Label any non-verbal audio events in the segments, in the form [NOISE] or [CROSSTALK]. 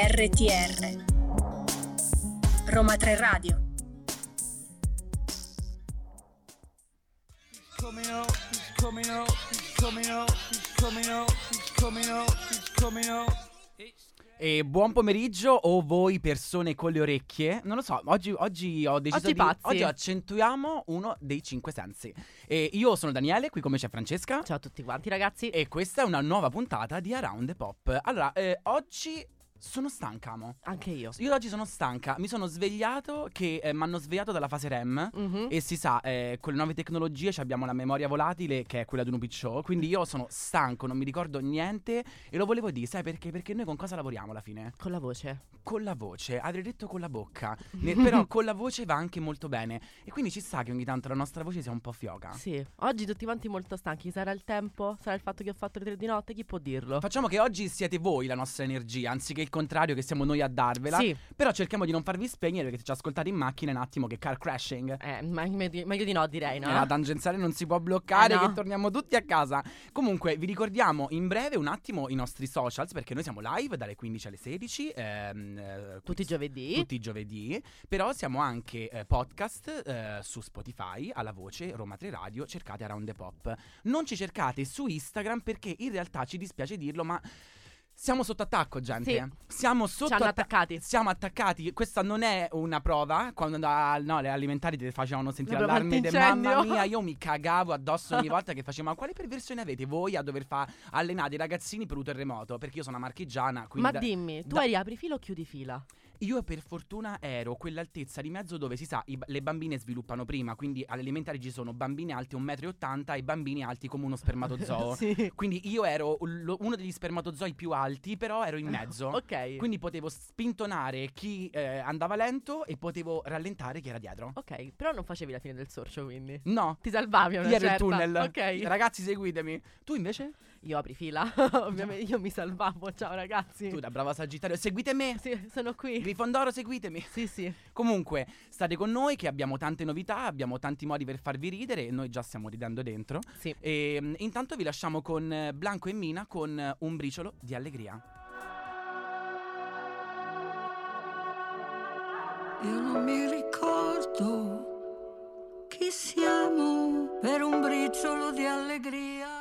RTR Roma 3 Radio coming coming coming coming coming coming. E buon pomeriggio o voi persone con le orecchie. Non lo so, oggi, oggi ho deciso Oggi di... pazzi. Oggi accentuiamo uno dei cinque sensi. E io sono Daniele, qui come c'è Francesca. Ciao a tutti quanti ragazzi. E questa è una nuova puntata di Around the Pop. Allora, eh, oggi sono stanca, amo. Anche io. Io oggi sono stanca. Mi sono svegliato che eh, mi hanno svegliato dalla fase REM. Mhm. E si sa, eh, con le nuove tecnologie abbiamo la memoria volatile che è quella di un UPC. Quindi io sono stanco, non mi ricordo niente. E lo volevo dire, sai perché? Perché noi con cosa lavoriamo alla fine? Con la voce. Con la voce, avrei detto con la bocca. [LAUGHS] Ne- però con la voce va anche molto bene. E quindi ci sta che ogni tanto la nostra voce sia un po' fioca. Sì. Oggi tutti quanti molto stanchi. Sarà il tempo? Sarà il fatto che ho fatto le tre di notte? Chi può dirlo? Facciamo che oggi siete voi la nostra energia, anziché il contrario che siamo noi a darvela. Sì. Però cerchiamo di non farvi spegnere perché se ci ascoltate in macchina è un attimo che car crashing. Eh, ma- meglio meglio di no direi, no? E La tangenziale non si può bloccare, Eh, no. che torniamo tutti a casa. Comunque, vi ricordiamo in breve un attimo i nostri socials, perché noi siamo live dalle 15 alle 16. ehm, eh, Tutti i giovedì. tutti i giovedì. Però siamo anche eh, podcast eh, su Spotify, alla voce Roma 3 Radio. Cercate Around the Pop. Non ci cercate su Instagram perché in realtà ci dispiace dirlo, ma. Siamo sotto attacco, gente. Sì. Siamo sotto Ci hanno atta- attaccati. Siamo attaccati. Questa non è una prova. Quando ah, no, le alimentari ti facevano sentire allarme. de-. Mamma mia, io mi cagavo addosso ogni [LAUGHS] volta che facevo. Ma quale perversione avete voi a dover fare allenare i ragazzini per un terremoto? Perché io sono una marchigiana. Quindi Ma da- dimmi, tu da- eri apri fila o chiudi fila? Io per fortuna ero quell'altezza di mezzo dove si sa, i le bambine sviluppano prima, quindi alle elementari ci sono bambine alte 1,80 m e bambini alti come uno spermatozoo. [LAUGHS] sì. Quindi io ero lo- uno degli spermatozoi più alti, però ero in mezzo. [LAUGHS] Ok. Quindi potevo spintonare chi eh, andava lento e potevo rallentare chi era dietro. Ok, però non facevi la fine del sorcio, quindi. No, Ti salvavi a io una il certa. tunnel. Ok. Ragazzi, seguitemi. Tu invece? Io apri fila. [LAUGHS] Ovviamente io mi salvavo. Ciao ragazzi. Tu da brava Sagittario, seguite me. Sì, sono qui. Grifondoro, seguitemi. Sì, sì. Comunque, state con noi che abbiamo tante novità, abbiamo tanti modi per farvi ridere e noi già stiamo ridendo dentro. Sì. E mm, intanto vi lasciamo con eh, Blanco e Mina con eh, un briciolo di allegria. Io non mi ricordo chi siamo per un briciolo di allegria.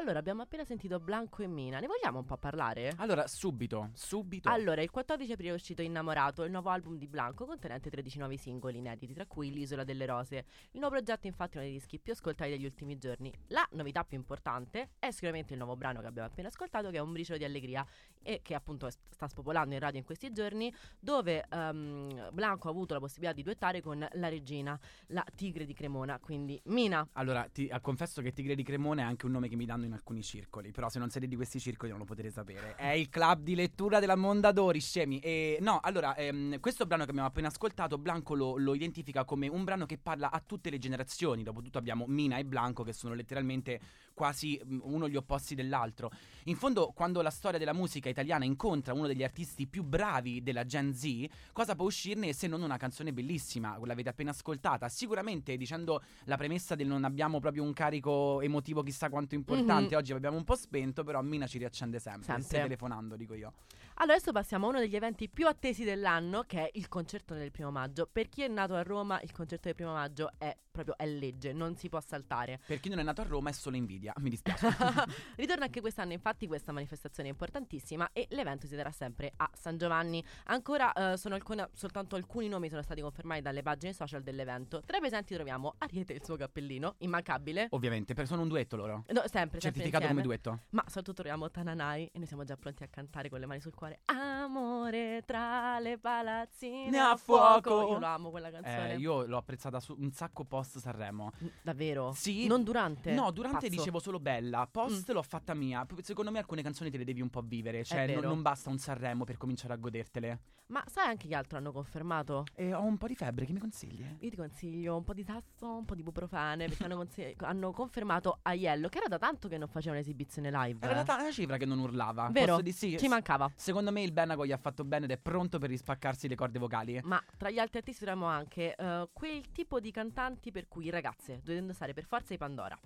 Allora, abbiamo appena sentito Blanco e Mina. Ne vogliamo un po' parlare? Allora, subito, subito. Allora, il 14 aprile è uscito Innamorato, il nuovo album di Blanco contenente 13 nuovi singoli inediti, tra cui L'Isola delle Rose. Il nuovo progetto infatti è uno dei dischi più ascoltati degli ultimi giorni. La novità più importante è sicuramente il nuovo brano che abbiamo appena ascoltato, che è Un briciolo di allegria e che appunto sta spopolando in radio in questi giorni, dove ehm, Blanco ha avuto la possibilità di duettare con la regina, la tigre di Cremona, quindi Mina. Allora, ti confesso che Tigre di Cremone è anche un nome che mi danno in alcuni circoli, però se non siete di questi circoli non lo potete sapere. È il club di lettura della Mondadori, scemi. E no, allora, ehm, questo brano che abbiamo appena ascoltato, Blanco lo, lo identifica come un brano che parla a tutte le generazioni. Dopotutto abbiamo Mina e Blanco che sono letteralmente quasi uno gli opposti dell'altro. In fondo, quando la storia della musica italiana incontra uno degli artisti più bravi della Gen Z, cosa può uscirne se non una canzone bellissima? L'avete appena ascoltata. Sicuramente dicendo la premessa del non abbiamo proprio un carico emotivo chissà quanto importante. Mhm. Oggi abbiamo un po' spento, però Mina ci riaccende sempre. Sempre. Stai telefonando, dico io. Allora, adesso passiamo a uno degli eventi più attesi dell'anno, che è il concerto del primo maggio. Per chi è nato a Roma, il concerto del primo maggio è proprio è legge, non si può saltare. Per chi non è nato a Roma è solo invidia. Mi dispiace. [LAUGHS] Ritorna anche quest'anno, infatti, questa manifestazione importantissima e l'evento si terrà sempre a San Giovanni. Ancora eh, sono alcune- soltanto alcuni nomi sono stati confermati dalle pagine social dell'evento. Tra i presenti troviamo Ariete e il suo cappellino, immancabile. Ovviamente, per sono un duetto loro. No, sempre, sempre Certificato insieme. come duetto. Ma soprattutto troviamo Tananai e noi siamo già pronti a cantare con le mani sul cuore. about it. I Amore tra le palazzine a fuoco. fuoco. Io lo amo quella canzone. Eh, io l'ho apprezzata su un sacco post Sanremo. Mm, Davvero? Sì. Non durante? No, durante Pazzo. dicevo solo bella. Post l'ho fatta mia. P- Secondo me alcune canzoni te le devi un po' vivere. Cioè, non, vero. non basta un Sanremo per cominciare a godertele. Ma sai anche che altro hanno confermato? E ho un po' di febbre, che mi consigli? Io ti consiglio un po' di sasso, un po' di buprofane, perché hanno, consi- [LAUGHS] hanno confermato Aiello, che era da tanto che non faceva un'esibizione live. Era eh. la, una cifra che non urlava. Vero? Posso di sì? Ci mancava. Secondo me il Benago gli ha fatto bene ed è pronto per rispaccarsi le corde vocali. Ma tra gli altri artisti troviamo anche eh, quel tipo di cantanti per cui ragazze dovete indossare per forza i Pandora.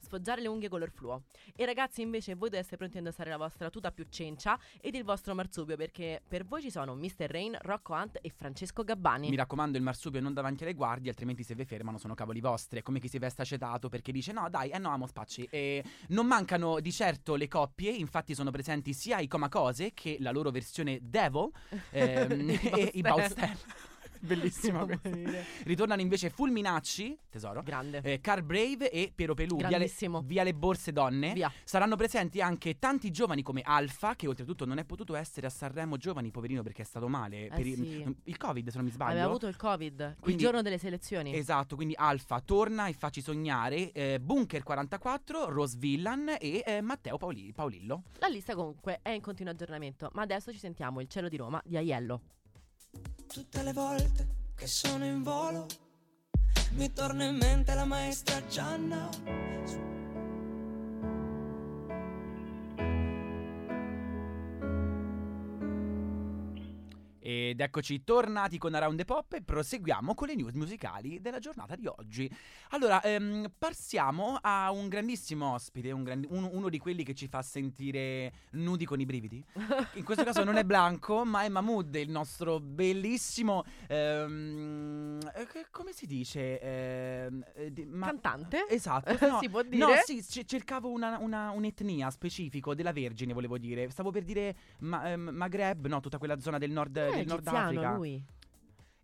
sfoggiare le unghie color fluo. E ragazzi, invece, voi dovete essere pronti a indossare la vostra tuta più cencia ed il vostro marsupio, perché per voi ci sono Mr. Rain, Rocco Hunt e Francesco Gabbani. Mi raccomando, il marsupio non davanti alle guardie, altrimenti se vi fermano sono cavoli vostri. È come chi si veste acetato perché dice no, dai, eh no, amo spacci. E non mancano di certo le coppie, infatti sono presenti sia i Comacose che la loro versione Devil ehm, [LAUGHS] i [LAUGHS] Baustel. [LAUGHS] Questo. mia. Ritornano invece Fulminacci, tesoro, Grande. eh, Car Brave e Piero Pelù, via le, Grandissimo. via le borse donne. Via. Saranno presenti anche tanti giovani come Alfa, che oltretutto non è potuto essere a Sanremo giovani, poverino, perché è stato male. per i- sì. il Covid, se non mi sbaglio. Aveva avuto il Covid Quindi- il giorno delle selezioni. Esatto, quindi Alfa torna e facci sognare, eh, Bunker 44, Rose Villan e eh, Matteo Paoli- Paolillo. La lista comunque è in continuo aggiornamento, ma adesso ci sentiamo Il cielo di Roma di Aiello. Tutte le volte che sono in volo mi torna in mente la maestra Gianna. Ed eccoci tornati con Around the Pop e proseguiamo con le news musicali della giornata di oggi. Allora, ehm, passiamo a un grandissimo ospite, un grandi- uno, uno di quelli che ci fa sentire nudi con i brividi. [LAUGHS] In questo caso non è Blanco, ma è Mahmood, il nostro bellissimo... ehm, eh, come si dice? Ehm, eh, di- ma- Cantante? Esatto, [LAUGHS] no, si può dire? No, sì, c- cercavo una, una- un'etnia specifico della Vergine, volevo dire. Stavo per dire ma- ehm, Maghreb, no, tutta quella zona del nord, del nord egiziano, Africa. lui.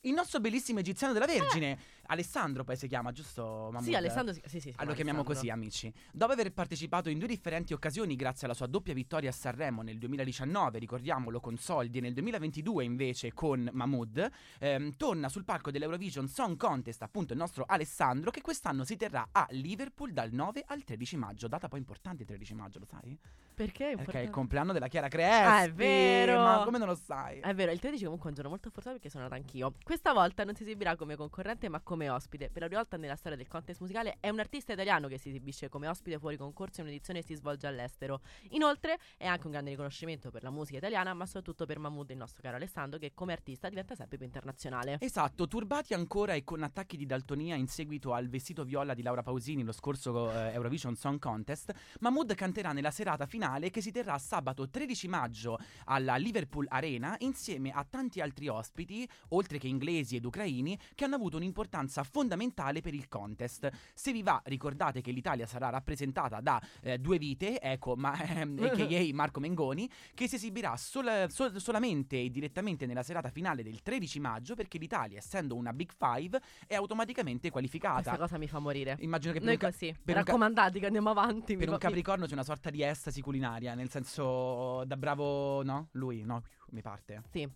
Il nostro bellissimo egiziano della Vergine, Alessandro poi si chiama, giusto? Mahmood? Sì, Alessandro sì, sì, sì, lo chiamiamo così, amici. Dopo aver partecipato in due differenti occasioni grazie alla sua doppia vittoria a Sanremo nel 2019, ricordiamolo, con Soldi, e nel 2022 invece con Mahmood, ehm, torna sul palco dell'Eurovision Song Contest appunto il nostro Alessandro che quest'anno si terrà a Liverpool dal 9 al 13 maggio. Data poi importante il 13 maggio, lo sai? Perché è Perché è il importante? compleanno della Chiara Crespi. Ah, è vero. Ma come non lo sai? È vero, il 13 comunque è un giorno molto fortunato perché sono nata anch'io. Questa volta non si esibirà come concorrente ma come ospite. Per la prima volta nella storia del contest musicale è un artista italiano che si esibisce come ospite fuori concorso in un'edizione che si svolge all'estero. Inoltre è anche un grande riconoscimento per la musica italiana ma soprattutto per Mahmood, il nostro caro Alessandro, che come artista diventa sempre più internazionale. Esatto, turbati ancora e con attacchi di daltonia in seguito al vestito viola di Laura Pausini lo scorso eh, Eurovision Song Contest, Mahmood canterà nella serata finale che si terrà sabato 13 maggio alla Liverpool Arena insieme a tanti altri ospiti, oltre che inglesi ed ucraini, che hanno avuto un'importanza fondamentale per il contest. Se vi va, ricordate che l'Italia sarà rappresentata da eh, due vite, ecco, ma ehm, [LAUGHS] a.k.a. Marco Mengoni, che si esibirà sol- sol- solamente e direttamente nella serata finale del 13 maggio perché l'Italia, essendo una Big Five, è automaticamente qualificata. Questa cosa mi fa morire. Immagino che per Noi un, ca- così, per un ca- raccomandati che andiamo avanti. per un Capricorno c'è una sorta di estasi culinaria, nel senso da bravo, no? Lui, no? Mi parte. Sì.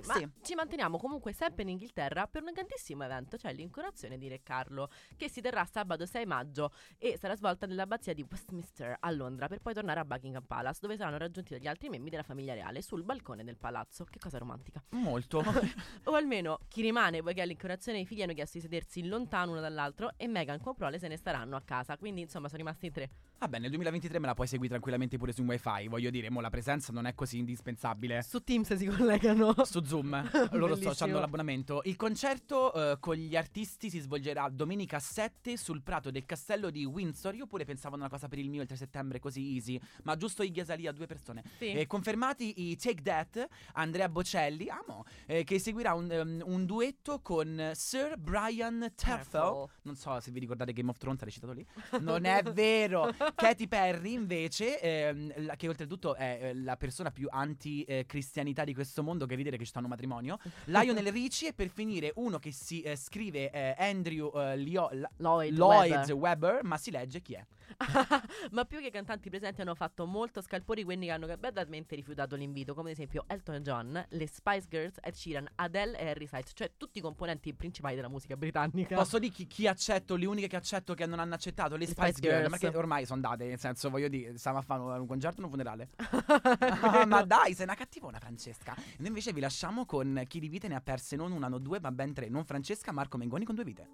Sì, ma Sì. ci manteniamo comunque sempre in Inghilterra per un grandissimo evento, cioè l'incoronazione di Re Carlo, che si terrà sabato 6 maggio e sarà svolta nell'abbazia di Westminster a Londra per poi tornare a Buckingham Palace, dove saranno raggiunti dagli altri membri della famiglia reale sul balcone del palazzo. Che cosa romantica. Molto. [LAUGHS] O almeno chi rimane, poiché all'incoronazione i figli hanno chiesto di sedersi lontano uno dall'altro e Meghan con Prole se ne staranno a casa. Quindi insomma sono rimasti tre. Vabbè, nel 2023 me la puoi seguire tranquillamente pure su un wifi, voglio dire, mo la presenza non è così indispensabile. Su Teams si collegano. Su Zoom, [LAUGHS] loro Bellissimo. hanno l'abbonamento. Il concerto eh, con gli artisti si svolgerà domenica 7 sul prato del castello di Windsor. Io pure pensavo a una cosa per il mio il 3 settembre, così easy. Ma giusto i Ghiasalia, due persone. Sì. Eh, confermati i Take That, Andrea Bocelli, amo, eh, che seguirà un, um, un duetto con Sir Brian Terfel. Terfel. Non so se vi ricordate Game of Thrones, ha recitato lì. Non è vero. [LAUGHS] Katy Perry, invece, ehm, la- che oltretutto è eh, la persona più anti-cristianità di questo mondo, che ridere che ci sta un matrimonio. Lionel Richie, e per finire, uno che si eh, scrive eh, Andrew eh, Lio- La- Lloyd, Lloyd Webber. Webber, ma si legge chi è. [LAUGHS] Ma più che i cantanti presenti hanno fatto molto scalpori quelli che hanno completamente rifiutato l'invito, come ad esempio Elton John, le Spice Girls, Ed Sheeran, Adele e Harry Styles, cioè tutti i componenti principali della musica britannica. Posso dire chi, chi accetto, le uniche che accetto che non hanno accettato? Le Le Spice, Spice Girls. Girls. Perché ormai sono date, nel senso, voglio dire, stiamo a fare un, un concerto o un funerale. [LAUGHS] Ah, ma dai, sei una cattivona, Francesca. Noi invece vi lasciamo con chi di vite ne ha perse non una, non due, ma ben tre. Non Francesca, Marco Mengoni con due vite.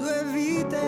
Due vite.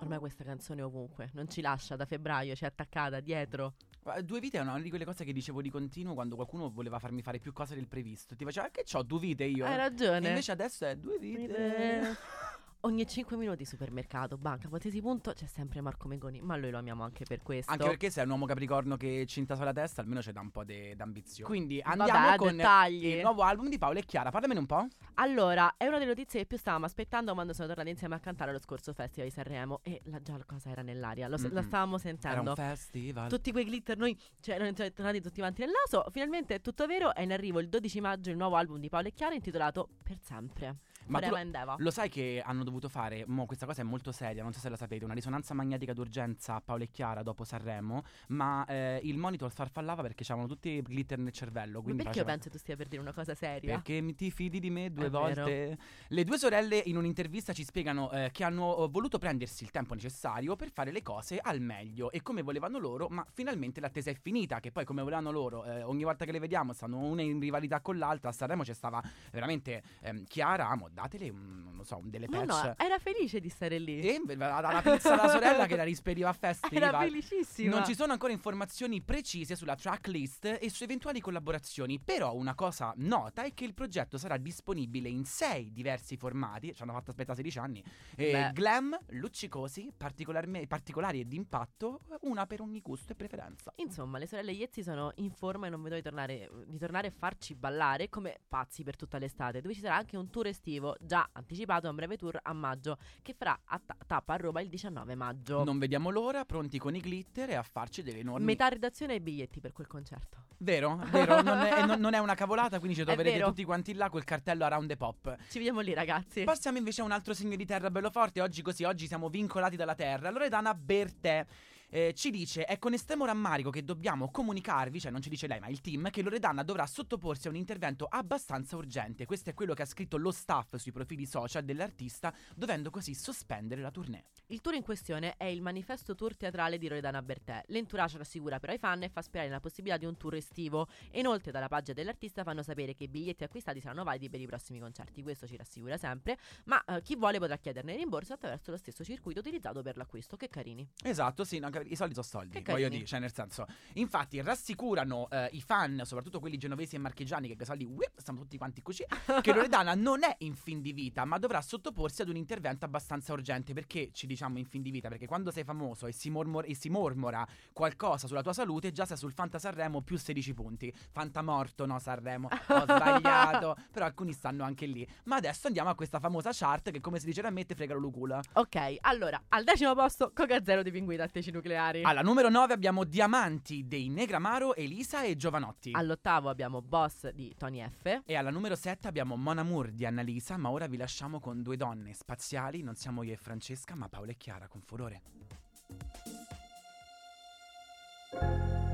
Ormai questa canzone è ovunque, non ci lascia da febbraio, ci è attaccata dietro. Due vite è una di quelle cose che dicevo di continuo quando qualcuno voleva farmi fare più cose del previsto. Ti faceva che ho due vite io. Hai E ragione. invece adesso è due vite. Vite. [LAUGHS] Ogni 5 minuti supermercato, banca, qualsiasi punto c'è sempre Marco Megoni, ma noi lo amiamo anche per questo. Anche perché se è un uomo capricorno che cinta sulla testa, almeno c'è da un po' di ambizione. Quindi Vabbè, andiamo con dettagli. il nuovo album di Paolo e Chiara. Parlamene un po'. Allora, è una delle notizie che più stavamo aspettando quando sono tornati insieme a cantare allo scorso Festival di Sanremo e la, già la cosa era nell'aria, lo, la Mm-mm. stavamo Era sentendo. un festival. Tutti quei glitter, noi cioè, erano tornati tutti quanti nel naso. Finalmente è tutto vero. È in arrivo il 12 maggio il nuovo album di Paolo e Chiara intitolato Per sempre. Ma tu lo, sai che hanno dovuto fare, mo questa cosa è molto seria, non so se la sapete, una risonanza magnetica d'urgenza a Paolo e Chiara dopo Sanremo, ma eh, il monitor farfallava perché c'avevano tutti i glitter nel cervello. Ma Quindi perché io faceva- penso tu stia per dire una cosa seria? Perché mi- ti fidi di me due È volte? vero. Le due sorelle in un'intervista ci spiegano eh, che hanno eh, voluto prendersi il tempo necessario per fare le cose al meglio e come volevano loro, ma finalmente l'attesa è finita, che poi come volevano loro, eh, ogni volta che le vediamo stanno una in rivalità con l'altra, a Sanremo c'è stava veramente ehm, Chiara, amo, datele un, non so, delle No, patch. no, era felice di stare lì. E dalla pizza alla sorella che la rispediva a [LAUGHS] festival. Era felicissima. Non ci sono ancora informazioni precise sulla tracklist e su eventuali collaborazioni, però una cosa nota è che il progetto sarà disponibile in sei diversi formati, ci hanno fatto aspettare 16 anni, eh, Beh. glam, luccicosi, particolarme- particolari e d'impatto, una per ogni gusto e preferenza. Insomma, le sorelle Iezzi sono in forma e non vedo di tornare, di tornare a farci ballare come pazzi per tutta l'estate, dove ci sarà anche un tour estivo già anticipato, un breve tour a maggio, che farà a ta- tappa a Roma il 19 maggio. Non vediamo l'ora, pronti con i glitter e a farci delle enormi... Metà redazione e biglietti per quel concerto. Vero, vero, non è, non- non è una cavolata, quindi ci [LAUGHS] troverete tutti quanti là col cartello Around the Pop. Ci vediamo lì, ragazzi. Passiamo invece a un altro segno di terra bello forte. Oggi così, oggi siamo vincolati dalla terra. Loredana Bertè. Eh, ci dice è con estremo rammarico che dobbiamo comunicarvi, cioè non ci dice lei ma il team, che Loredana dovrà sottoporsi a un intervento abbastanza urgente. Questo è quello che ha scritto lo staff sui profili social dell'artista, dovendo così sospendere la tournée. Il tour in questione è il manifesto tour teatrale di Loredana Bertè. L'entourage rassicura però i fan e fa sperare nella possibilità di un tour estivo. E inoltre dalla pagina dell'artista fanno sapere che i biglietti acquistati saranno validi per i prossimi concerti. Questo ci rassicura sempre. Ma eh, chi vuole potrà chiederne rimborso attraverso lo stesso circuito utilizzato per l'acquisto. Che carini. Esatto, sì, no, cap- i soldi sono soldi, Che voglio dire, cioè nel senso. Infatti rassicurano eh, i fan, soprattutto quelli genovesi e marchigiani che i soldi whip, stanno tutti quanti così, che [LAUGHS] Loredana non è in fin di vita, ma dovrà sottoporsi ad un intervento abbastanza urgente. Perché ci diciamo in fin di vita? Perché quando sei famoso e si, mormor- e si mormora qualcosa sulla tua salute, già sei sul Fanta Sanremo più 16 punti. Fanta morto, no Sanremo, ho [LAUGHS] sbagliato. Però alcuni stanno anche lì. Ma adesso andiamo a questa famosa chart che come si dice da me te frega lucula. Ok, allora, al decimo posto, Coca Zero dei pinguini tattici nucleari. Alla numero 9 abbiamo Diamanti dei Negramaro, Elisa e Giovanotti. All'ottavo abbiamo Boss di Tony F. e alla numero 7 abbiamo Mon Amour di Annalisa, ma ora vi lasciamo con due donne spaziali, non siamo io e Francesca, ma Paola e Chiara con furore.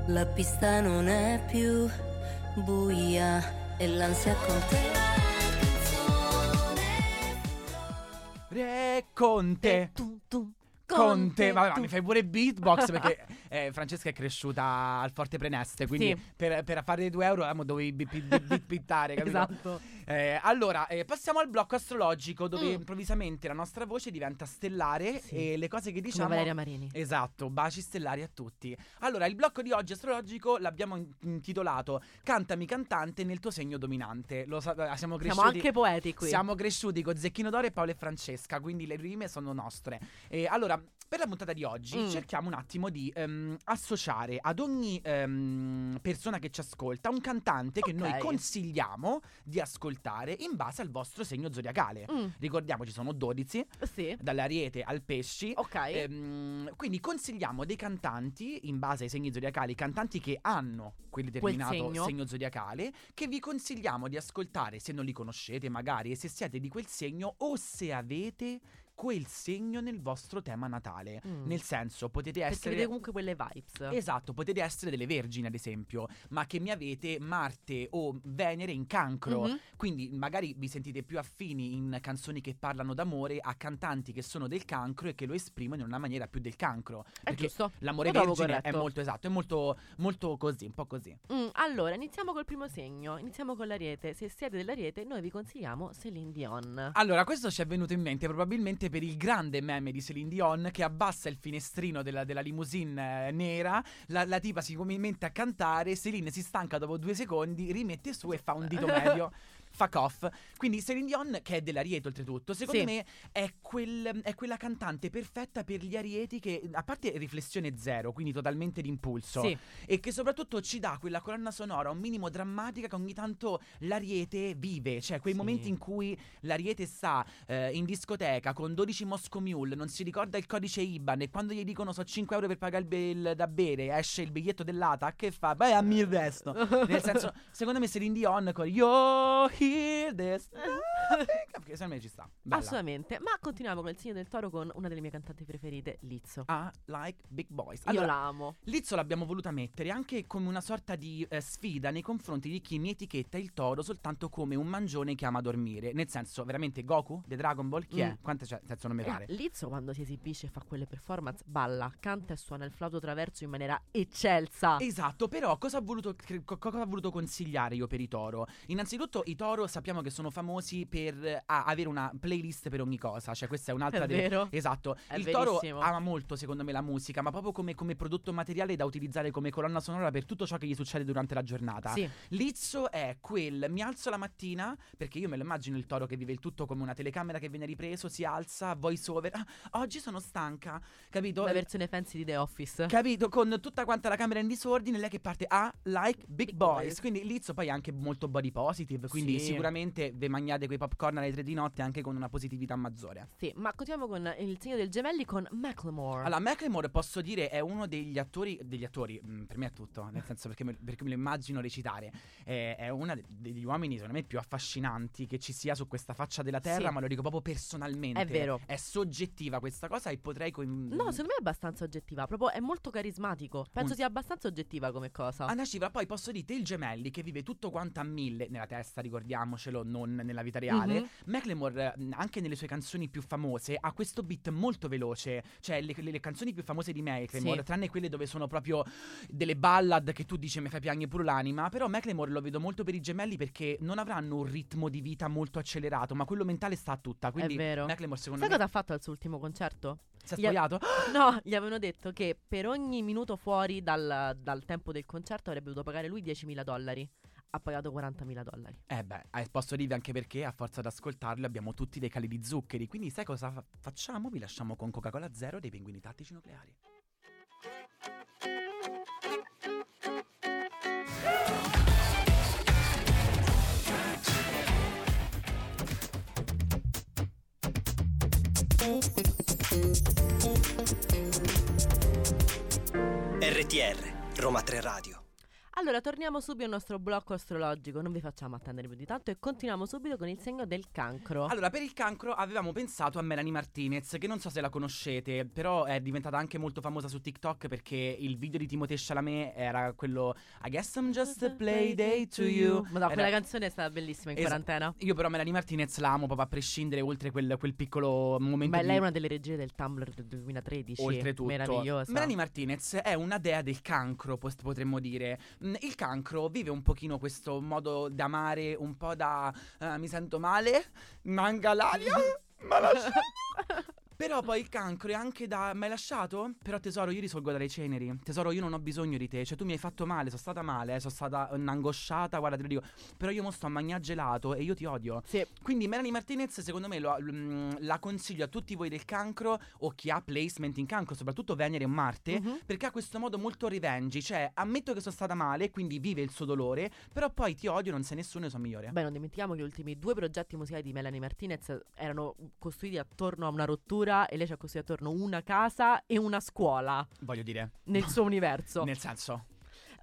La pista non è più buia e l'ansia con te. Re Conte. Tum, tum, Conte, vabbè, ma tum. mi fai pure beatbox perché [LAUGHS] eh, Francesca è cresciuta al Forte Preneste, quindi Sì. per, per fare i 2 euro eh, dovevi bip- bip- bip- bittare, capito? Esatto. Eh, allora, eh, passiamo al blocco astrologico dove Mm. improvvisamente la nostra voce diventa stellare Sì. e le cose che Come diciamo... Valeria Marini. Esatto, baci stellari a tutti. Allora, il blocco di oggi astrologico l'abbiamo in- intitolato Cantami cantante nel tuo segno dominante. Lo sa- eh, siamo cresciuti Siamo anche poeti qui. Siamo cresciuti con Zecchino d'Oro e Paolo e Francesca, quindi le rime sono nostre. E allora, per la puntata di oggi Mm. cerchiamo un attimo di ehm, associare ad ogni ehm, persona che ci ascolta un cantante che noi consigliamo di ascoltare in base al vostro segno zodiacale. Mm, Ricordiamo ci sono 12, sì. dall'ariete al pesci. Ok. Ehm, quindi consigliamo dei cantanti in base ai segni zodiacali, cantanti che hanno quel determinato segno. segno. zodiacale, che vi consigliamo di ascoltare se non li conoscete magari e se siete di quel segno o se avete quel segno nel vostro tema natale. Mm. Nel senso, potete Perché essere vede comunque quelle vibes. Esatto, potete essere delle vergini ad esempio, ma che mi avete Marte o Venere in cancro. Mhm. Quindi magari vi sentite più affini in canzoni che parlano d'amore a cantanti che sono del cancro e che lo esprimono in una maniera più del cancro. È Perché giusto. l'amore Lo vergine è molto esatto, è molto, molto così, un po' così. Mm, allora, iniziamo col primo segno. Iniziamo con l'ariete. Se siete dell'ariete, noi vi consigliamo Celine Dion. Allora, questo ci è venuto in mente probabilmente anche per il grande meme di Celine Dion che abbassa il finestrino della, della limousine eh, nera, la, la tipa si mette a cantare, Celine si stanca dopo due secondi, rimette su e fa un dito [LAUGHS] medio. Fuck off. Quindi Celine Dion, che è dell'Arieto oltretutto, secondo Sì. me è, quel- è quella cantante perfetta per gli arieti che, a parte riflessione zero, quindi totalmente d'impulso, Sì. e che soprattutto ci dà quella colonna sonora un minimo drammatica che ogni tanto l'ariete vive, cioè quei Sì. momenti in cui l'ariete sta eh, in discoteca con 12 Moscow Mule, non si ricorda il codice IBAN e quando gli dicono so 5 euro per pagare il, il- da bere, esce il biglietto dell'ATA, che fa? Beh, ammi il resto. Nel senso, secondo me Celine Dion con Yo hear this. Perché secondo me ci sta. Bella. Assolutamente. Ma continuiamo con il segno del toro con una delle mie cantanti preferite, Lizzo. I like big boys. Io Allora, la amo. Lizzo l'abbiamo voluta mettere anche come una sorta di eh, sfida nei confronti di chi mi etichetta il toro soltanto come un mangione che ama dormire. Nel senso, veramente Goku? The Dragon Ball? Chi è? Mm. Quante c'è? Senso, non mi Eh, pare. Lizzo quando si esibisce e fa quelle performance balla, canta e suona il flauto traverso in maniera eccelsa. Esatto, però cosa ha, voluto, cosa ha voluto consigliare io per i toro? Innanzitutto i toro sappiamo che sono famosi per eh, a- avere una playlist per ogni cosa, cioè questa è un'altra È delle- vero. Esatto, È il toro verissimo. ama molto secondo me la musica, ma proprio come, come prodotto materiale da utilizzare come colonna sonora per tutto ciò che gli succede durante la giornata. Sì. Lizzo è quel mi alzo la mattina, perché io me lo immagino il toro che vive il tutto come una telecamera che viene ripreso, si alza, voice over. "Ah, oggi sono stanca, capito? La versione fancy di The Office. Capito? Con tutta quanta la camera in disordine, lei che parte a like big, Big boys. boys. Quindi Lizzo poi è anche molto body positive. Quindi Sì. Sicuramente ve mangiate quei popcorn alle tre di notte anche con una positività maggiore. Sì, ma continuiamo con il segno del gemelli con Macklemore. Allora, Macklemore posso dire è uno degli attori, degli attori, mm, per me è tutto, nel senso perché me, perché me lo immagino recitare, è, è uno degli uomini secondo me più affascinanti che ci sia su questa faccia della terra, Sì. ma lo dico proprio personalmente. È vero. È soggettiva questa cosa e potrei... coin- No, secondo me è abbastanza oggettiva, proprio è molto carismatico. Penso Un- sia abbastanza oggettiva come cosa. Anna Cifra, poi posso dirti il gemelli che vive tutto quanto a mille nella testa, ricordiamocelo, non nella vita reale. Mhm. Macklemore, anche nelle sue canzoni più famose, ha questo beat molto veloce. Cioè, le, le- le canzoni più famose di Macklemore, Sì. tranne quelle dove sono proprio delle ballad che tu dici mi fai piangere pure l'anima. Però Macklemore lo vedo molto per i gemelli perché non avranno un ritmo di vita molto accelerato, ma quello mentale sta a tutta. Quindi vero. Macklemore, secondo Sai me, cosa ha fatto al suo ultimo concerto? si è Gli ha- spogliato. [GASPS] No, gli avevano detto che per ogni minuto fuori dal, dal tempo del concerto avrebbe dovuto pagare lui 10.000 dollari. Ha pagato 40.000 dollari. Eh beh, eh, posso dirvi anche perché a forza di ascoltarlo abbiamo tutti dei cali di zuccheri. Quindi sai cosa fa- facciamo? Vi lasciamo con Coca-Cola Zero dei pinguini tattici nucleari. RTR, Roma 3 Radio. Allora, torniamo subito al nostro blocco astrologico. Non vi facciamo attendere più di tanto e continuiamo subito con il segno del cancro. Allora, per il cancro avevamo pensato a Melanie Martinez, che non so se la conoscete, però è diventata anche molto famosa su TikTok perché il video di Timothée Chalamet era quello I guess I'm just a play day to you. Ma no, Era- quella canzone è stata bellissima in Esa- quarantena. Io però Melanie Martinez la amo proprio a prescindere oltre quel, quel piccolo momento Beh, di... lei è una delle regine del Tumblr del 2013. Oltretutto, Meravigliosa. Melanie Martinez è una dea del cancro, potremmo dire. Mm, Il cancro vive un pochino questo modo d'amare, un po' da eh, mi sento male, manca l'aria, [LAUGHS] ma lascia. Però poi il cancro è anche da mi hai lasciato? Però tesoro, io risolgo dalle ceneri. Tesoro, io non ho bisogno di te. Cioè, tu mi hai fatto male, sono stata male, eh, sono stata angosciata, guarda, te lo dico. Però io mo sto a mangiare gelato e io ti odio. Sì. Quindi Melanie Martinez secondo me lo- mm, la consiglio a tutti voi del cancro o chi ha placement in cancro, soprattutto Venere e Marte, Mhm. perché ha questo modo molto revenge, cioè ammetto che sono stata male, quindi vive il suo dolore, però poi ti odio, non sei nessuno e sono migliore. Beh, non dimentichiamo che gli ultimi due progetti musicali di Melanie Martinez erano costruiti attorno a una rottura e lei ci ha costruito attorno una casa e una scuola Voglio dire, nel suo universo. nel senso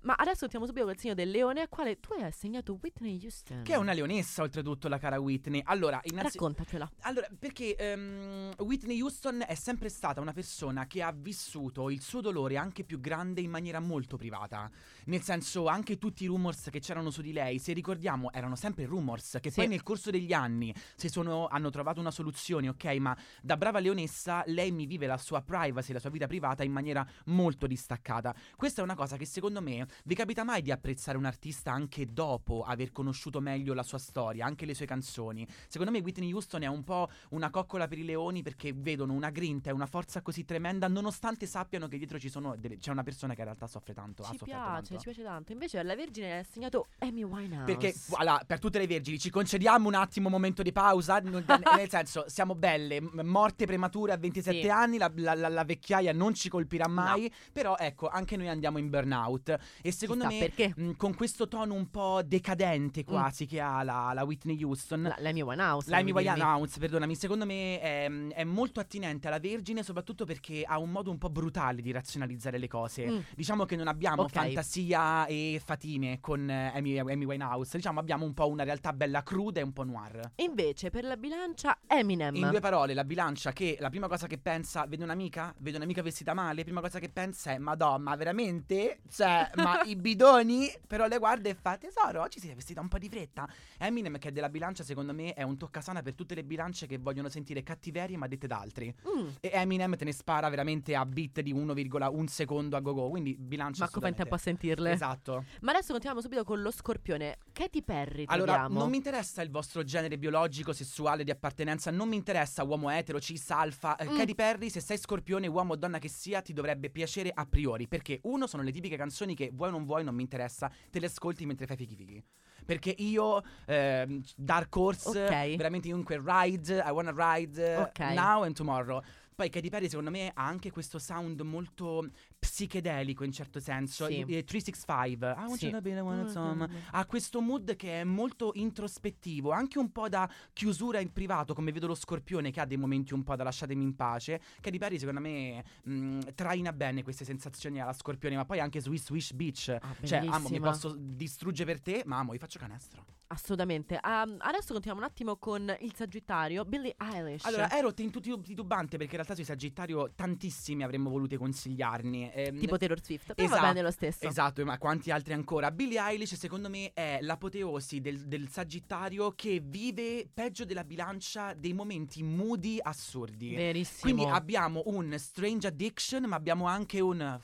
Ma adesso entriamo subito col segno del leone, al quale tu hai assegnato Whitney Houston. che è una leonessa oltretutto la cara Whitney. Allora, innanzitutto Raccontacela. Allora, perché ehm, Whitney Houston è sempre stata una persona che ha vissuto il suo dolore anche più grande in maniera molto privata. Nel senso, anche tutti i rumors che c'erano su di lei, se ricordiamo, erano sempre rumors che Sì. poi nel corso degli anni si sono, hanno trovato una soluzione, ok? Ma da brava leonessa, lei mi vive la sua privacy, la sua vita privata in maniera molto distaccata. Questa è una cosa che secondo me vi capita mai di apprezzare un artista anche dopo aver conosciuto meglio la sua storia, anche le sue canzoni? Secondo me Whitney Houston è un po' una coccola per i leoni perché vedono una grinta e una forza così tremenda nonostante sappiano che dietro ci sono delle- c'è una persona che in realtà soffre tanto. ha Ci piace, tanto. ci piace tanto. Invece alla Vergine è assegnato Amy Winehouse. Perché, voilà, per tutte le vergini, ci concediamo un attimo un momento di pausa. [LAUGHS] nel senso, siamo belle, morte premature a 27 Sì. anni, la, la- la- la vecchiaia non ci colpirà mai. Però, ecco, anche noi andiamo in burnout. E secondo Chissà me, perché? mh, con questo tono un po' decadente quasi che ha la, la Whitney Houston. La, L'Amy Winehouse. Devi dirmi. Winehouse, perdonami, secondo me è, è molto attinente alla Vergine, soprattutto perché ha un modo un po' brutale di razionalizzare le cose. Mm. Diciamo che non abbiamo Ok. fantasia e fatine con eh, Amy, Amy Winehouse, diciamo abbiamo un po' una realtà bella cruda e un po' noir. Invece per la bilancia Eminem. In due parole, la bilancia che la prima cosa che pensa, vede un'amica, vede un'amica vestita male, prima cosa che pensa è Madonna, veramente? Cioè, [LAUGHS] ma i bidoni? Però le guarda e fa tesoro, oggi si è vestita un po' di fretta. Eminem che è della bilancia secondo me è un toccasana per tutte le bilance che vogliono sentire cattiverie ma dette da altri. Mm. E Eminem te ne spara veramente a beat di 1,1 secondo a go-go, quindi bilancia fa in tempo a sentirle. Esatto. Ma adesso continuiamo subito con lo scorpione. Katy Perry. Allora, troviamo. non mi interessa il vostro genere biologico, sessuale, di appartenenza, non mi interessa uomo etero, cis, alfa. Eh, Mm. Katy Perry, se sei scorpione, uomo o donna che sia, ti dovrebbe piacere a priori. Perché, uno, sono le tipiche canzoni che vuoi o non vuoi, non mi interessa, te le ascolti mentre fai fichi fichi. Perché io, ehm, Dark Horse, Ok. veramente chiunque ride, I wanna ride, Ok. now and tomorrow. Poi Katy Perry secondo me ha anche questo sound molto psichedelico in certo senso. Sì. I- i 365. I want Sì. you to be the one that's on my- Mm. ha questo mood che è molto introspettivo, anche un po' da chiusura in privato, come vedo lo scorpione che ha dei momenti un po' da lasciatemi in pace. Katy Perry secondo me mh, traina bene queste sensazioni alla scorpione, ma poi anche Swish Swish Beach. Ah, cioè, amo, mi posso distruggere per te, ma amo, vi faccio canestro. Assolutamente. Um, adesso continuiamo un attimo con il Sagittario, Billie Eilish. Allora, ero titubante perché in realtà sui Sagittario tantissimi avremmo voluto consigliarne. Ehm, tipo Taylor Swift. Però esatto, va bene lo stesso. Esatto, ma quanti altri ancora? Billie Eilish secondo me è l'apoteosi del, del Sagittario che vive peggio della bilancia dei momenti moody assurdi. Verissimo. Quindi abbiamo un strange addiction, ma abbiamo anche un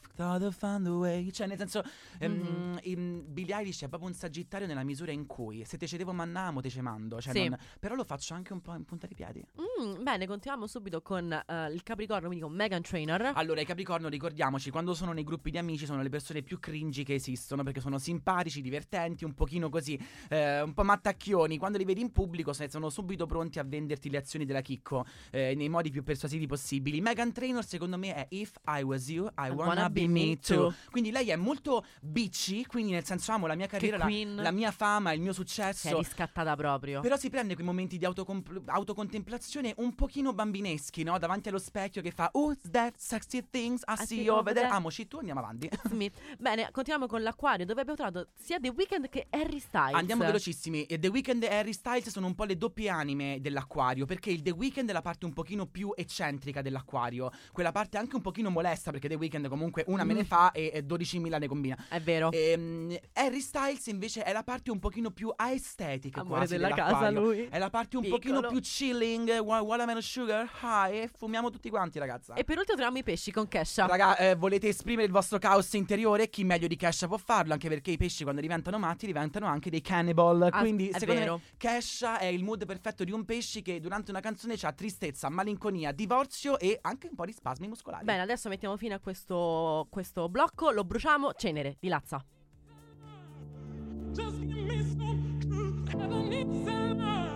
found a way. Cioè, nel senso, Mhm. in- Billie Eilish è proprio un sagittario nella misura in cui se te cedevo mannamo, te ce mando. Cioè, Sì. non- però lo faccio anche un po' in punta di piedi. Mm, bene, continuiamo subito con eh, il Capricorno, quindi con Megan Trainor. Allora, i Capricorno, ricordiamoci, quando sono nei gruppi di amici sono le persone più cringy che esistono perché sono simpatici, divertenti, un pochino così, eh, un po' mattacchioni. Quando li vedi in pubblico sono subito pronti a venderti le azioni della Chicco eh, nei modi più persuasivi possibili. Megan Trainor, secondo me, è If I was you, I, wanna, be, me too. Quindi lei è molto bitchy, quindi nel senso amo la mia carriera, la, la mia fama, il mio Si è successo. riscattata proprio. Però si prende quei momenti di autocompl- autocontemplazione un pochino bambineschi, no? Davanti allo specchio che fa Who's that sexy things I, see over there? Amoci tu, andiamo avanti. [LAUGHS] Bene, continuiamo con l'Aquario, dove abbiamo trovato sia The Weeknd che Harry Styles. Andiamo velocissimi. E The Weeknd e Harry Styles sono un po' le doppie anime dell'acquario. Perché il The Weeknd è la parte un pochino più eccentrica dell'acquario. Quella parte anche un pochino molesta. Perché The Weeknd comunque una me ne Mm. fa e, e 12.000 ne combina. È vero. Ehm, Harry Styles invece è la parte un pochino più aesthetic Amore quasi della casa lui. È la parte un Piccolo. pochino più chilling. wa- Watermelon sugar, high. E fumiamo tutti quanti, ragazza. E per ultimo troviamo i pesci con Kesha. Raga, eh, volete esprimere il vostro caos interiore? Chi meglio di Kesha può farlo? Anche perché i pesci, quando diventano matti, diventano anche dei cannibal. Ah, Quindi, è secondo vero. me, Kesha è il mood perfetto di un pesce che durante una canzone ha tristezza, malinconia, divorzio e anche un po' di spasmi muscolari. Bene, adesso mettiamo fine a questo, questo blocco, lo bruciamo, cenere di Lazza. Just give me some truth. I need some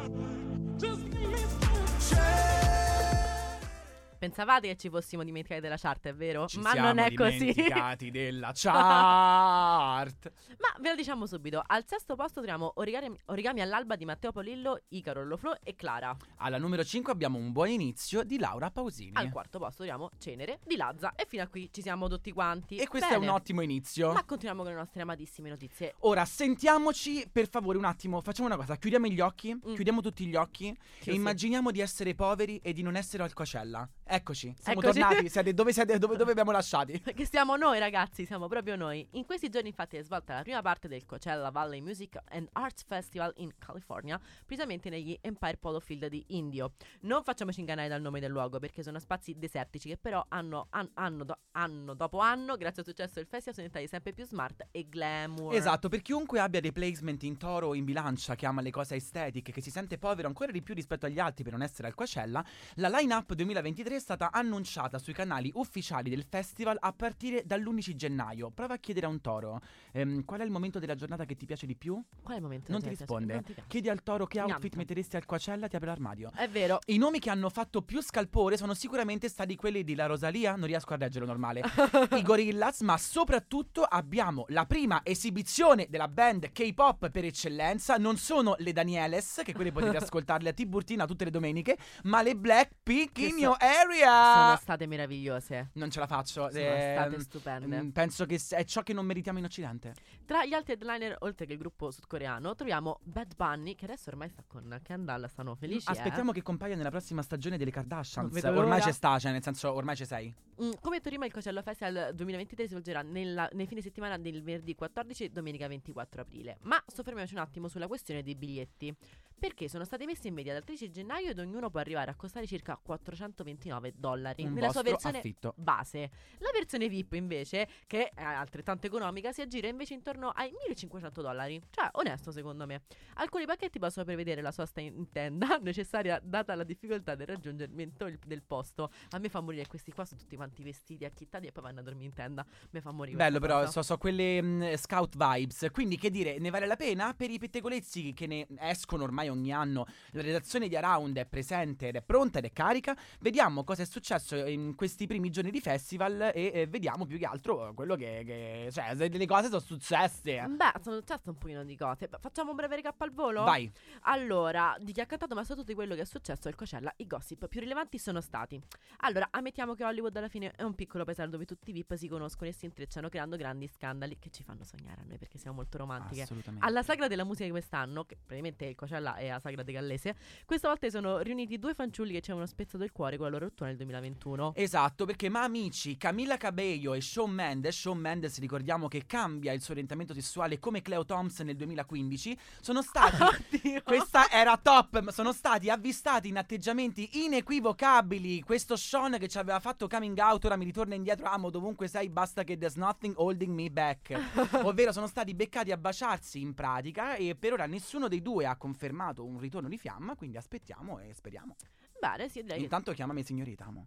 Pensavate che ci fossimo dimenticati della chart, è vero? Ci Ma siamo non è così. dimenticati della [LAUGHS] chart. Ma ve lo diciamo subito. Al sesto posto troviamo Origami, Origami all'alba di Matteo Polillo, Icaro Loflo e Clara. Alla numero 5 abbiamo un buon inizio di Laura Pausini. Al quarto posto troviamo Cenere di Lazza. E fino a qui ci siamo tutti quanti. e questo Bene. è un ottimo inizio. Ma continuiamo con le nostre amatissime notizie. Ora sentiamoci per favore un attimo, facciamo una cosa, chiudiamo gli occhi, Mm. chiudiamo tutti gli occhi Sì, e immaginiamo di essere poveri e di non essere al Coachella. Eccoci, siamo Eccoci. tornati. [LAUGHS] Siete dove, siete, dove, dove abbiamo lasciati? [LAUGHS] Che siamo noi ragazzi, siamo proprio noi. In questi giorni infatti è svolta la prima parte del Coachella Valley Music and Arts Festival in California, precisamente negli Empire Polo Field di Indio. Non facciamoci ingannare dal nome del luogo perché sono spazi desertici che però hanno, an- anno, do- anno dopo anno, grazie al successo del festival, sono diventati sempre più smart e glamour. Esatto, per chiunque abbia dei placement in toro o in bilancia, che ama le cose aesthetiche, che si sente povero ancora di più rispetto agli altri per non essere al Coachella, la line-up 2023 è stata annunciata sui canali ufficiali del festival a partire dall'11 gennaio. Prova a chiedere a un toro ehm, qual è il momento della giornata che ti piace di più? Qual è il momento? Non ti risponde. Non ti. Chiedi al toro che outfit Niente. metteresti al Coachella, ti apre l'armadio. È vero. I nomi che hanno fatto più scalpore sono sicuramente stati quelli di La Rosalia, non riesco a leggerlo normale, [LAUGHS] i Gorillaz, ma soprattutto abbiamo la prima esibizione della band K-pop per eccellenza. Non sono le Danieles, che quelle potete [LAUGHS] ascoltarle a Tiburtina tutte le domeniche, ma le Blackpink in so- your Sono state meravigliose. Non ce la faccio. Sono ehm, state stupende. mm, penso che è ciò che non meritiamo in Occidente. Tra gli altri headliner, oltre che il gruppo sudcoreano, troviamo Bad Bunny, che adesso ormai sta con Kendall, stanno felici. eh. Aspettiamo che compaia nella prossima stagione delle Kardashians. Ormai c'è sta, cioè nel senso ormai ci sei. Mm, come Torino il Coachella Festival 2023 si svolgerà nella- nei fine settimana del venerdì 14 e domenica 24 aprile. Ma soffermiamoci un attimo sulla questione dei biglietti. Perché sono stati messi in media dal 13 gennaio ed ognuno può arrivare a costare circa 429 dollari Un nella sua versione affitto. base. La versione VIP invece, che è altrettanto economica, si aggira invece intorno ai 1500 dollari. Cioè, onesto secondo me. Alcuni pacchetti possono prevedere la sosta in tenda [LAUGHS] necessaria data la difficoltà del raggiungimento del posto. A me fa morire questi qua sono tutti quanti vestiti, acchittati e poi vanno a dormire in tenda. Mi fa morire. Bello però, so, so quelle mm, scout vibes. Quindi che dire, ne vale la pena? Per i pettegolezzi che ne escono ormai ogni anno, la redazione di Around è presente ed è pronta ed è carica. Vediamo cosa è successo in questi primi giorni di festival e, eh, vediamo più che altro quello che, che- Cioè, se delle cose sono successe. Beh, sono successe un pochino di cose. Facciamo un breve recap al volo? Vai. Allora, di chi ha cantato, ma soprattutto di quello che è successo al Coachella, i gossip più rilevanti sono stati. Allora, ammettiamo che Hollywood alla fine è un piccolo paesaggio dove tutti i VIP si conoscono e si intrecciano creando grandi scandali che ci fanno sognare a noi perché siamo molto romantiche. Assolutamente. Alla sagra della musica di quest'anno, che praticamente il Coachella è la sagra di Gallese, questa volta sono riuniti due fanciulli che ci avevano spezzato il cuore con la loro rottura nel 2021. Esatto, perché ma amici, Camilla Cabello e Shawn Mendes, Shawn Mendes ricordiamo che cambia il suo orientamento sessuale come Cleo Thompson nel 2015, sono stati [LAUGHS] Oddio. Questa era top, sono stati avvistati in atteggiamenti inequivocabili. Questo Sean che ci aveva fatto coming out, ora mi ritorna indietro, amo dovunque sei, basta che there's nothing holding me back. [LAUGHS] Ovvero sono stati beccati a baciarsi in pratica e per ora nessuno dei due ha confermato un ritorno di fiamma, quindi aspettiamo e speriamo. Bene, sì, che Intanto chiamami signorita, amo.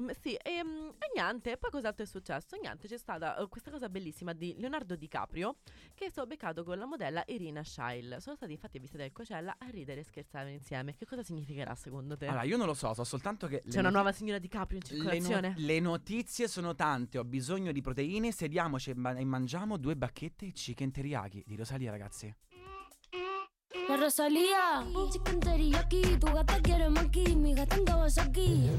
Mm, Sì, e, mm, e niente, poi cos'altro è successo? Niente, c'è stata eh, questa cosa bellissima di Leonardo DiCaprio che è stato beccato con la modella Irina Shile. Sono stati infatti avvistati al Coachella a ridere e scherzare insieme. Che cosa significherà secondo te? Allora, io non lo so, so soltanto che... C'è una noti- nuova signora DiCaprio in le, no- circolazione? le notizie sono tante, ho bisogno di proteine, sediamoci e, ma- e mangiamo due bacchette chicken teriyaki di Rosalia, ragazzi. La Rosalía, chicken teriyaki, tu gata quiere maki, mi gata andaba aquí.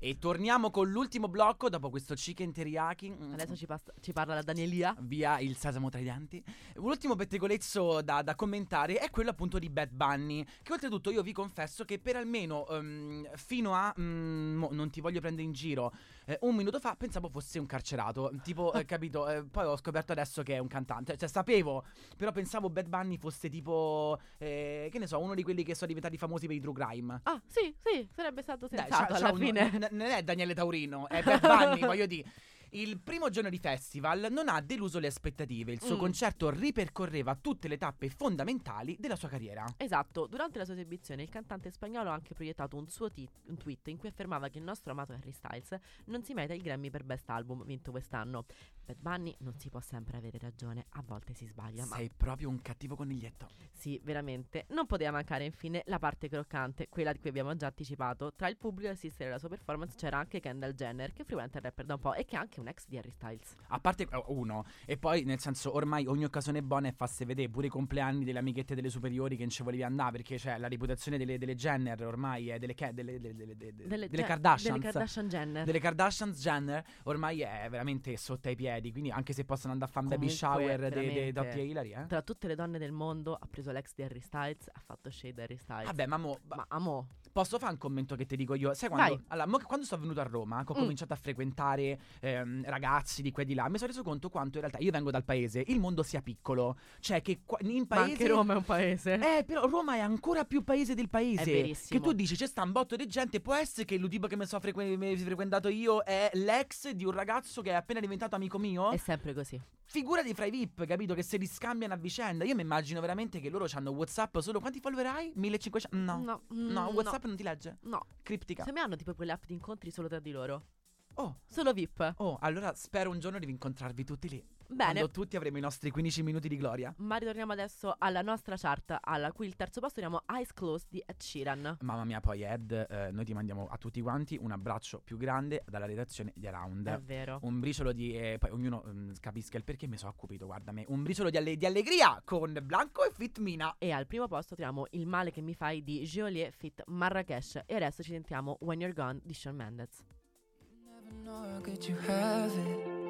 E torniamo con l'ultimo blocco dopo questo chicken teriyaki. Mm, Adesso ci, passa- ci parla la Danielia. Via il sesamo tra i denti. L'ultimo pettegolezzo da, da commentare è quello appunto di Bad Bunny. Che oltretutto io vi confesso che per almeno ehm, fino a. mo, non ti voglio prendere in giro. eh, un minuto fa pensavo fosse un carcerato. Tipo, eh, [LAUGHS] capito? Eh, poi ho scoperto adesso che è un cantante. Cioè, sapevo. Però pensavo Bad Bunny fosse tipo. eh, che ne so, uno di quelli che sono diventati famosi per i true crime. Ah, sì, sì, sarebbe stato Dai, sensato c'ha- c'ha alla un- fine. [LAUGHS] n- non è Daniele Taurino, è Bad Bunny, [LAUGHS] voglio dire. Il primo giorno di festival non ha deluso le aspettative. Il suo Mm. concerto ripercorreva tutte le tappe fondamentali della sua carriera. Esatto, durante la sua esibizione il cantante spagnolo ha anche proiettato un suo ti- un tweet in cui affermava che il nostro amato Harry Styles non si merita il Grammy per Best Album vinto quest'anno. Bad Bunny non si può sempre avere ragione, a volte si sbaglia, ma Sei proprio un cattivo coniglietto. sì, veramente. Non poteva mancare infine la parte croccante, quella di cui abbiamo già anticipato. Tra il pubblico a assistere alla sua performance c'era anche Kendall Jenner, che frequenta il rapper da un po' e che anche anche un ex di Harry Styles. A parte eh, uno, e poi nel senso ormai ogni occasione è buona e fasse vedere pure i compleanni delle amichette delle superiori che non ci volevi andare perché cioè, la reputazione delle, delle Jenner ormai è delle, delle, delle, delle, delle- delle Gen- Kardashians. Delle Kardashian Jenner. delle Kardashians Jenner ormai è veramente sotto ai piedi. Quindi anche se possono andare a fare un baby shower veramente, Dotti e Hilary, eh? Tra tutte le donne del mondo ha preso l'ex di Harry Styles, ha fatto shade Harry Styles. Vabbè, ma mo, ma amo. posso fare un commento che ti dico io? Sai quando, allora, mo quando sono venuto a Roma, ho Mm. cominciato a frequentare ehm, ragazzi di qua e di là, mi sono reso conto quanto in realtà io vengo dal paese, il mondo sia piccolo. Cioè, che qua- in Ma paese. anche Roma è un paese. Eh, però Roma è ancora più paese del paese. È verissimo. Che tu dici c'è sta un botto di gente. Può essere che tipo che mi sono frequ- frequentato io è l'ex di un ragazzo che è appena diventato amico mio? È sempre così. Figurati fra i VIP, capito? Che se li scambiano a vicenda. Io mi immagino veramente che loro hanno WhatsApp solo. Quanti follower hai? 1500? No. No, No, WhatsApp non ti legge. No. Criptica. Se mi hanno tipo quelle app di incontri solo tra di loro. Oh, Solo VIP. oh, allora spero un giorno di incontrarvi tutti lì. Bene. Quando tutti avremo i nostri 15 minuti di gloria. Ma ritorniamo adesso alla nostra chart, alla cui il terzo posto abbiamo Eyes Closed di Ed Sheeran. Mamma mia, poi Ed, eh, noi ti mandiamo a tutti quanti un abbraccio più grande dalla redazione di Around. È vero. Un briciolo di. eh, poi ognuno mm, capisca il perché mi sono accupito, guarda me. Un briciolo di, alle- di allegria con Blanco e Fitmina. E al primo posto troviamo Il male che mi fai di Geolier Fit Marrakesh. E adesso ci sentiamo When You're Gone di Shawn Mendes. How could you have it.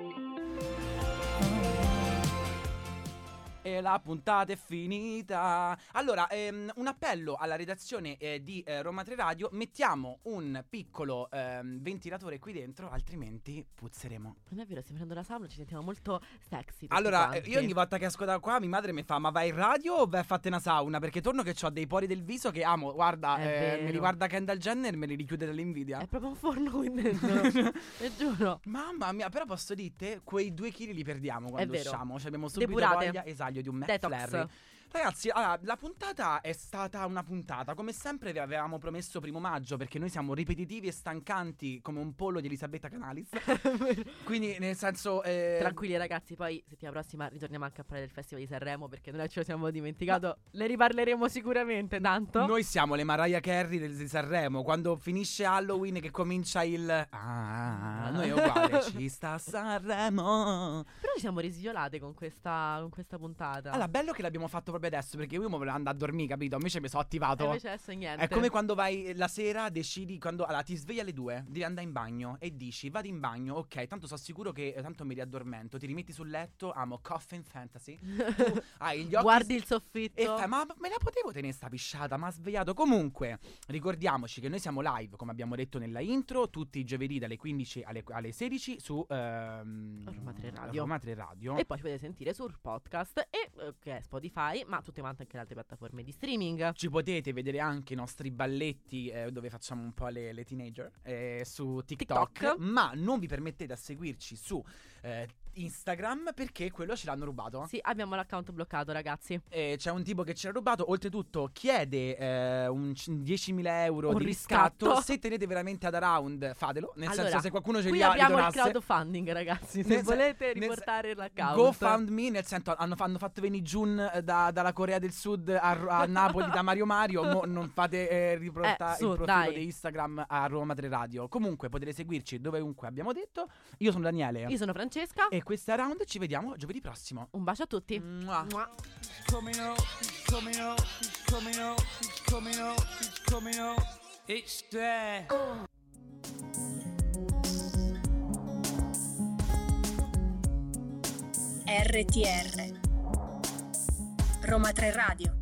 E la puntata è finita. Allora, ehm, un appello alla redazione eh, di eh, Roma 3 Radio. Mettiamo un piccolo ehm, ventilatore qui dentro, altrimenti puzzeremo. Non è vero, stiamo facendo la sauna, ci sentiamo molto sexy. Allora, eh, io ogni volta che esco da qua, mia madre mi fa: Ma vai in radio o vai a fatte una sauna? Perché torno che ho dei pori del viso che amo. Guarda, eh, mi riguarda Kendall Jenner, me li richiude dall'invidia. È proprio un forno qui dentro. [LAUGHS] Te giuro. Mamma mia, però posso dirte, quei due chili li perdiamo quando usciamo. Cioè abbiamo subito Depurate. voglia, esatto, di un Detox. McFlurry. Ragazzi, allora, la puntata è stata una puntata. Come sempre vi avevamo promesso primo maggio, perché noi siamo ripetitivi e stancanti come un pollo di Elisabetta Canalis. [LAUGHS] Quindi, nel senso... eh, Tranquilli ragazzi, poi settimana prossima ritorniamo anche a parlare del Festival di Sanremo perché noi ce lo siamo dimenticato. Ne riparleremo sicuramente tanto. Noi siamo le Mariah Carey del di Sanremo. Quando finisce Halloween che comincia il. Ah, noi è uguale. Ci sta Sanremo. Però ci siamo risiolate con questa, con questa puntata. Allora, bello che l'abbiamo fatto proprio adesso. Perché io mi volevo andare a dormire, capito? Invece mi sono E attivato. invece adesso niente. È come quando vai la sera, decidi quando allora ti svegli alle due, devi andare in bagno e dici vado in bagno, ok, tanto sono sicuro che eh, tanto mi riaddormento, ti rimetti sul letto, amo Coffin Fantasy. Tu [LAUGHS] hai gli occhi Guardi il e soffitto. fai, ma me la potevo tenere sta pisciata, ma ha svegliato. Comunque, ricordiamoci che noi siamo live, come abbiamo detto nella intro, tutti i giovedì dalle 15 alle, alle 16 su ehm, Roma 3 Radio. Roma 3 Radio. E poi ci potete sentire sul podcast e eh, che è Spotify, ma tutte quante anche le altre piattaforme di streaming. Ci potete vedere anche i nostri balletti eh, dove facciamo un po' le, le teenager eh, su TikTok, TikTok. ma non vi permettete a seguirci su eh, Instagram perché quello ce l'hanno rubato. Sì, abbiamo l'account bloccato, ragazzi. Eh, c'è un tipo che ce l'ha rubato, oltretutto chiede eh, un c- 10.000 euro Un di riscatto. riscatto. Se tenete veramente ad around, fatelo. Nel Allora, senso, se qualcuno ce li ha, abbiamo il donasse. crowdfunding, ragazzi. Se Nel volete sen- riportare l'account. GoFundMe, nel senso, hanno, hanno fatto venire Jun eh, da- dalla Corea del Sud a, a Napoli da Mario Mario. mo non fate eh, riportare Eh, su, il profilo dai. di Instagram a Roma 3 Radio. Comunque potete seguirci dovunque abbiamo detto. Io sono Daniele. Io sono Francesca. E questo è Around. Ci vediamo giovedì prossimo. Un bacio a tutti. Mua. Mua. RTR Roma 3 Radio